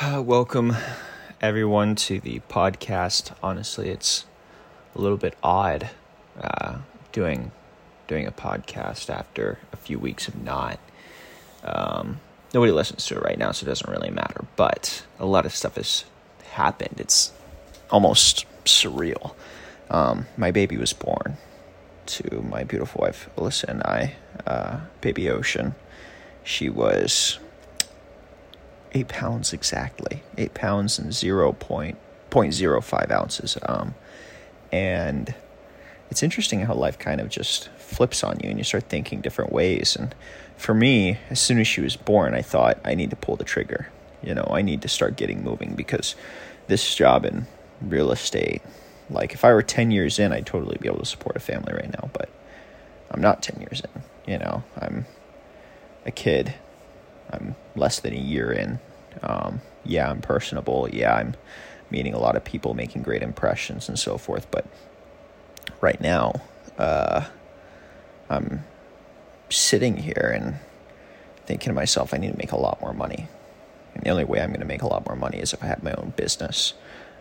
Welcome, everyone, to the podcast. Honestly, it's a little bit odd uh, doing doing a podcast after a few weeks of not. Um, nobody listens to it right now, so it doesn't really matter. But a lot of stuff has happened. It's almost surreal. Um, my baby was born to my beautiful wife Alyssa and I, uh, baby Ocean. She was eight pounds exactly, eight pounds and zero point point zero five ounces. Um, and it's interesting how life kind of just flips on you, and you start thinking different ways. And for me, as soon as she was born, I thought I need to pull the trigger. You know, I need to start getting moving because this job in real estate, like if I were ten years in, I'd totally be able to support a family right now. But I'm not ten years in. You know, I'm a kid I'm less than a year in. Um, yeah, I'm personable. Yeah, I'm meeting a lot of people, making great impressions, and so forth. But right now, uh, I'm sitting here and thinking to myself, I need to make a lot more money. And the only way I'm going to make a lot more money is if I have my own business,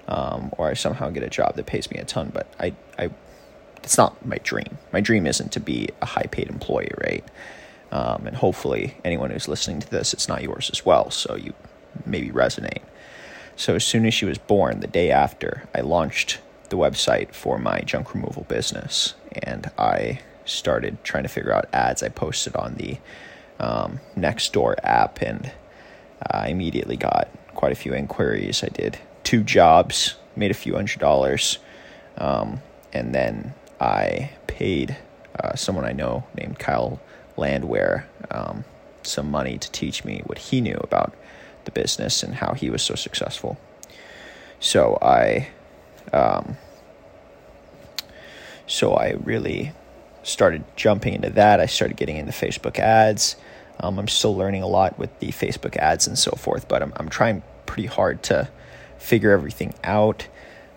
um, or I somehow get a job that pays me a ton. But I, I, it's not my dream. My dream isn't to be a high-paid employee, right? Um, and hopefully, anyone who's listening to this, it's not yours as well. So you maybe resonate. So as soon as she was born, the day after, I launched the website for my junk removal business, and I started trying to figure out ads. I posted on the um, Nextdoor app, and I immediately got quite a few inquiries. I did two jobs, made a few hundred dollars, um, and then I paid uh, someone I know named Kyle Landwehr um, some money to teach me what he knew about the business and how he was so successful. So I, um, so I really started jumping into that. I started getting into Facebook ads. Um, I'm still learning a lot with the Facebook ads and so forth, but I'm, I'm trying pretty hard to figure everything out.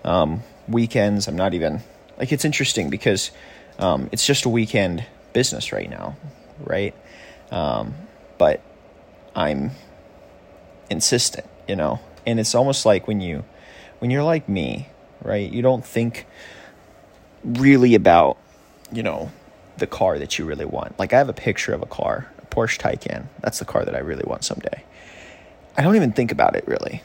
Um, weekends, I'm not even like it's interesting because um, it's just a weekend business right now right? Um, but I'm insistent, you know. And it's almost like when you when you're like me, right? You don't think really about, you know, the car that you really want. Like I have a picture of a car, a Porsche Taycan. That's the car that I really want someday. I don't even think about it really.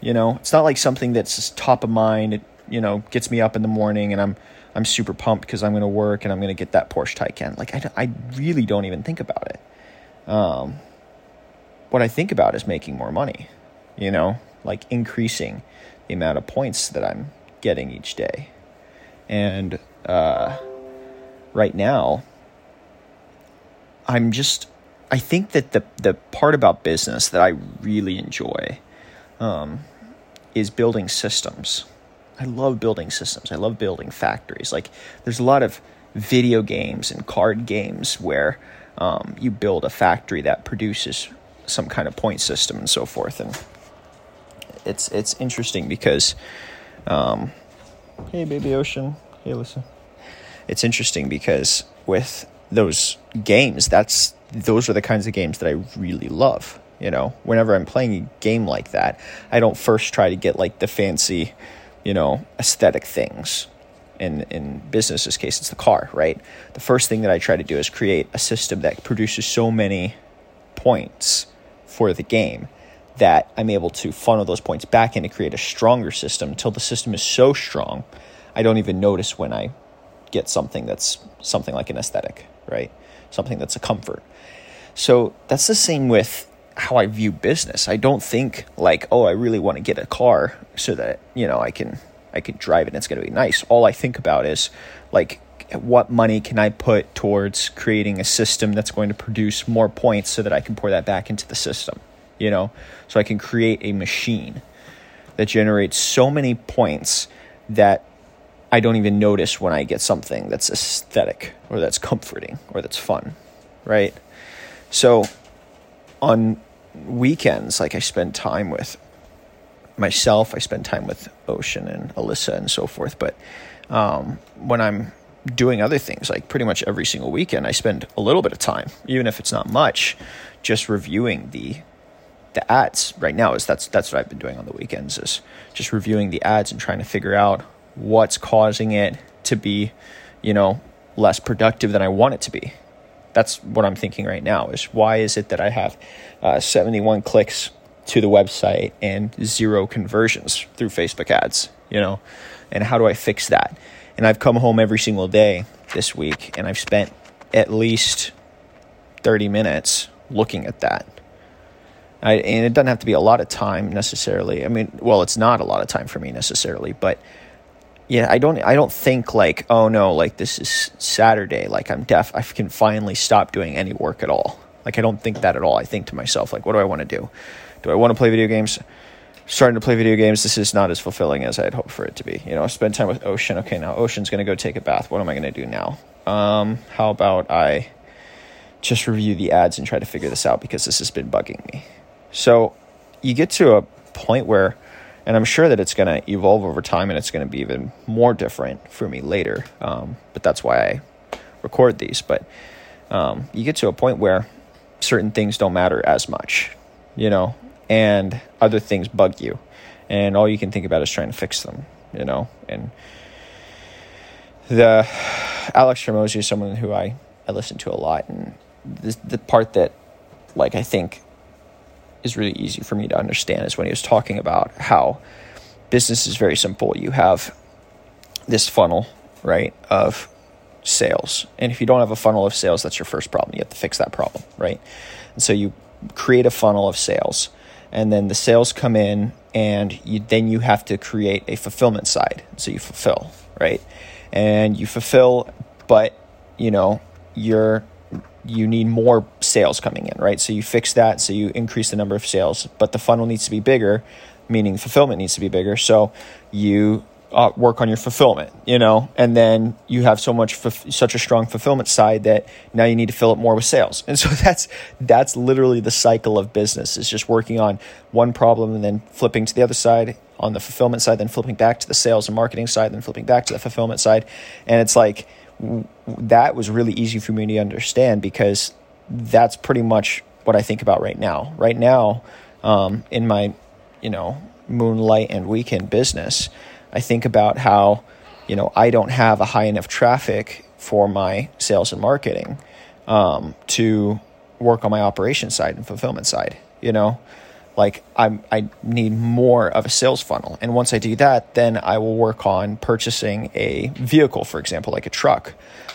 You know, it's not like something that's top of mind. It, you know, gets me up in the morning and I'm I'm super pumped because I'm going to work and I'm going to get that Porsche Taycan. Like I, I really don't even think about it. Um, what I think about is making more money, you know, like increasing the amount of points that I'm getting each day. And uh, right now, I'm just, I think that the, the part about business that I really enjoy um, is building systems I love building systems. I love building factories. Like there's a lot of video games and card games where um, you build a factory that produces some kind of point system and so forth. And it's it's interesting because, um, hey baby ocean, hey listen. It's interesting because with those games, that's those are the kinds of games that I really love. You know, whenever I'm playing a game like that, I don't first try to get like the fancy you know, aesthetic things. In in business's case, it's the car, right? The first thing that I try to do is create a system that produces so many points for the game that I'm able to funnel those points back in to create a stronger system until the system is so strong I don't even notice when I get something that's something like an aesthetic, right? Something that's a comfort. So that's the same with how I view business. I don't think like, oh, I really want to get a car so that, you know, I can I can drive it and it's going to be nice. All I think about is like what money can I put towards creating a system that's going to produce more points so that I can pour that back into the system, you know? So I can create a machine that generates so many points that I don't even notice when I get something that's aesthetic or that's comforting or that's fun, right? So on weekends, like I spend time with myself, I spend time with Ocean and Alyssa and so forth. But um, when I'm doing other things, like pretty much every single weekend, I spend a little bit of time, even if it's not much, just reviewing the the ads right now is that's that's what I've been doing on the weekends is just reviewing the ads and trying to figure out what's causing it to be, you know, less productive than I want it to be. That's what I'm thinking right now is why is it that I have uh, 71 clicks to the website and zero conversions through Facebook ads, you know? And how do I fix that? And I've come home every single day this week and I've spent at least 30 minutes looking at that. I, and it doesn't have to be a lot of time necessarily. I mean, well, it's not a lot of time for me necessarily, but yeah, I don't I don't think like, oh no, like this is Saturday, like I'm deaf, I can finally stop doing any work at all. Like I don't think that at all. I think to myself like what do I want to do? Do I want to play video games? Starting to play video games, this is not as fulfilling as I had hoped for it to be. You know, I spend time with Ocean. Okay, now Ocean's going to go take a bath. What am I going to do now? Um, how about I just review the ads and try to figure this out because this has been bugging me. So you get to a point where, and I'm sure that it's going to evolve over time and it's going to be even more different for me later. Um, but that's why I record these. But um, you get to a point where certain things don't matter as much, you know, and other things bug you. And all you can think about is trying to fix them, you know. And the Alex Hormozi is someone who I, I listen to a lot. And the, the part that, like, I think is really easy for me to understand is when he was talking about how business is very simple. You have this funnel, right, of sales. And if you don't have a funnel of sales, that's your first problem. You have to fix that problem, right? And so you create a funnel of sales and then the sales come in and you then you have to create a fulfillment side. So you fulfill, right? And you fulfill but you know, you're you need more sales coming in, right? So you fix that, so you increase the number of sales, but the funnel needs to be bigger, meaning fulfillment needs to be bigger. So you uh, work on your fulfillment, you know, and then you have so much, such a strong fulfillment side that now you need to fill it more with sales. And so that's, that's literally the cycle of business is just working on one problem and then flipping to the other side on the fulfillment side, then flipping back to the sales and marketing side, then flipping back to the fulfillment side. And it's like, that was really easy for me to understand because that's pretty much what I think about right now. Right now, um, in my, you know, moonlight and weekend business, I think about how, you know, I don't have a high enough traffic for my sales and marketing um, to work on my operation side and fulfillment side. You know, like I'm, I need more of a sales funnel. And once I do that, then I will work on purchasing a vehicle, for example, like a truck,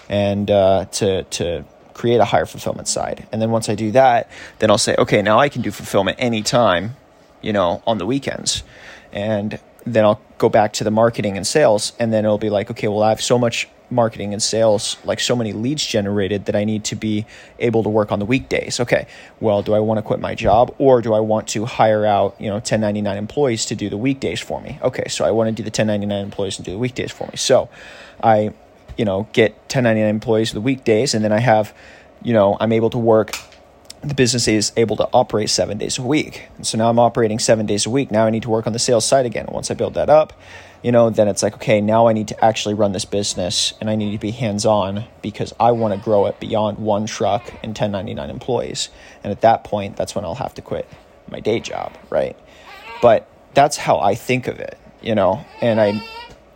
and uh, to to create a higher fulfillment side. And then once I do that, then I'll say, okay, now I can do fulfillment anytime, you know, on the weekends. And then I'll go back to the marketing and sales, and then it'll be like, okay, well, I have so much marketing and sales, like so many leads generated that I need to be able to work on the weekdays. Okay, well, do I want to quit my job or do I want to hire out, you know, 1099 employees to do the weekdays for me? Okay, so I want to do the 1099 employees and do the weekdays for me. So I, you know, get 1099 employees the weekdays, and then I have, you know, I'm able to work the business is able to operate seven days a week. And so now I'm operating seven days a week. Now I need to work on the sales side again. Once I build that up, you know, then it's like, okay, now I need to actually run this business and I need to be hands on because I want to grow it beyond one truck and 1099 employees. And at that point, that's when I'll have to quit my day job, right? But that's how I think of it, you know, and I,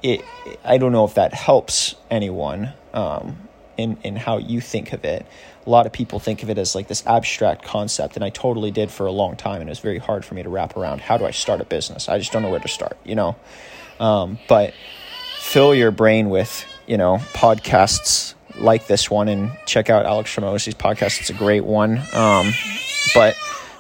it, I don't know if that helps anyone um, in, in how you think of it a lot of people think of it as like this abstract concept, and I totally did for a long time, and it was very hard for me to wrap around. How do I start a business? I just don't know where to start, you know. Um, but fill your brain with you know podcasts like this one, and check out Alex Hormozi's podcast. It's a great one. Um, but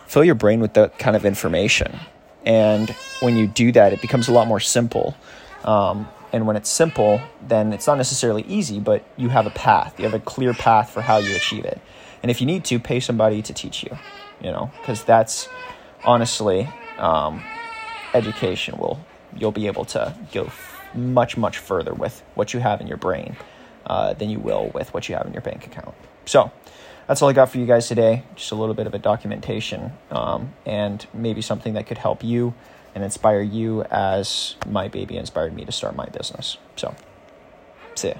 fill your brain with that kind of information, and when you do that, it becomes a lot more simple. Um, and when it's simple, then it's not necessarily easy, but you have a path. You have a clear path for how you achieve it. And if you need to, pay somebody to teach you, you know, because that's honestly, um, education will, you'll be able to go much, much further with what you have in your brain uh, than you will with what you have in your bank account. So, that's all I got for you guys today. Just a little bit of a documentation um, and maybe something that could help you and inspire you as my baby inspired me to start my business. So, see ya.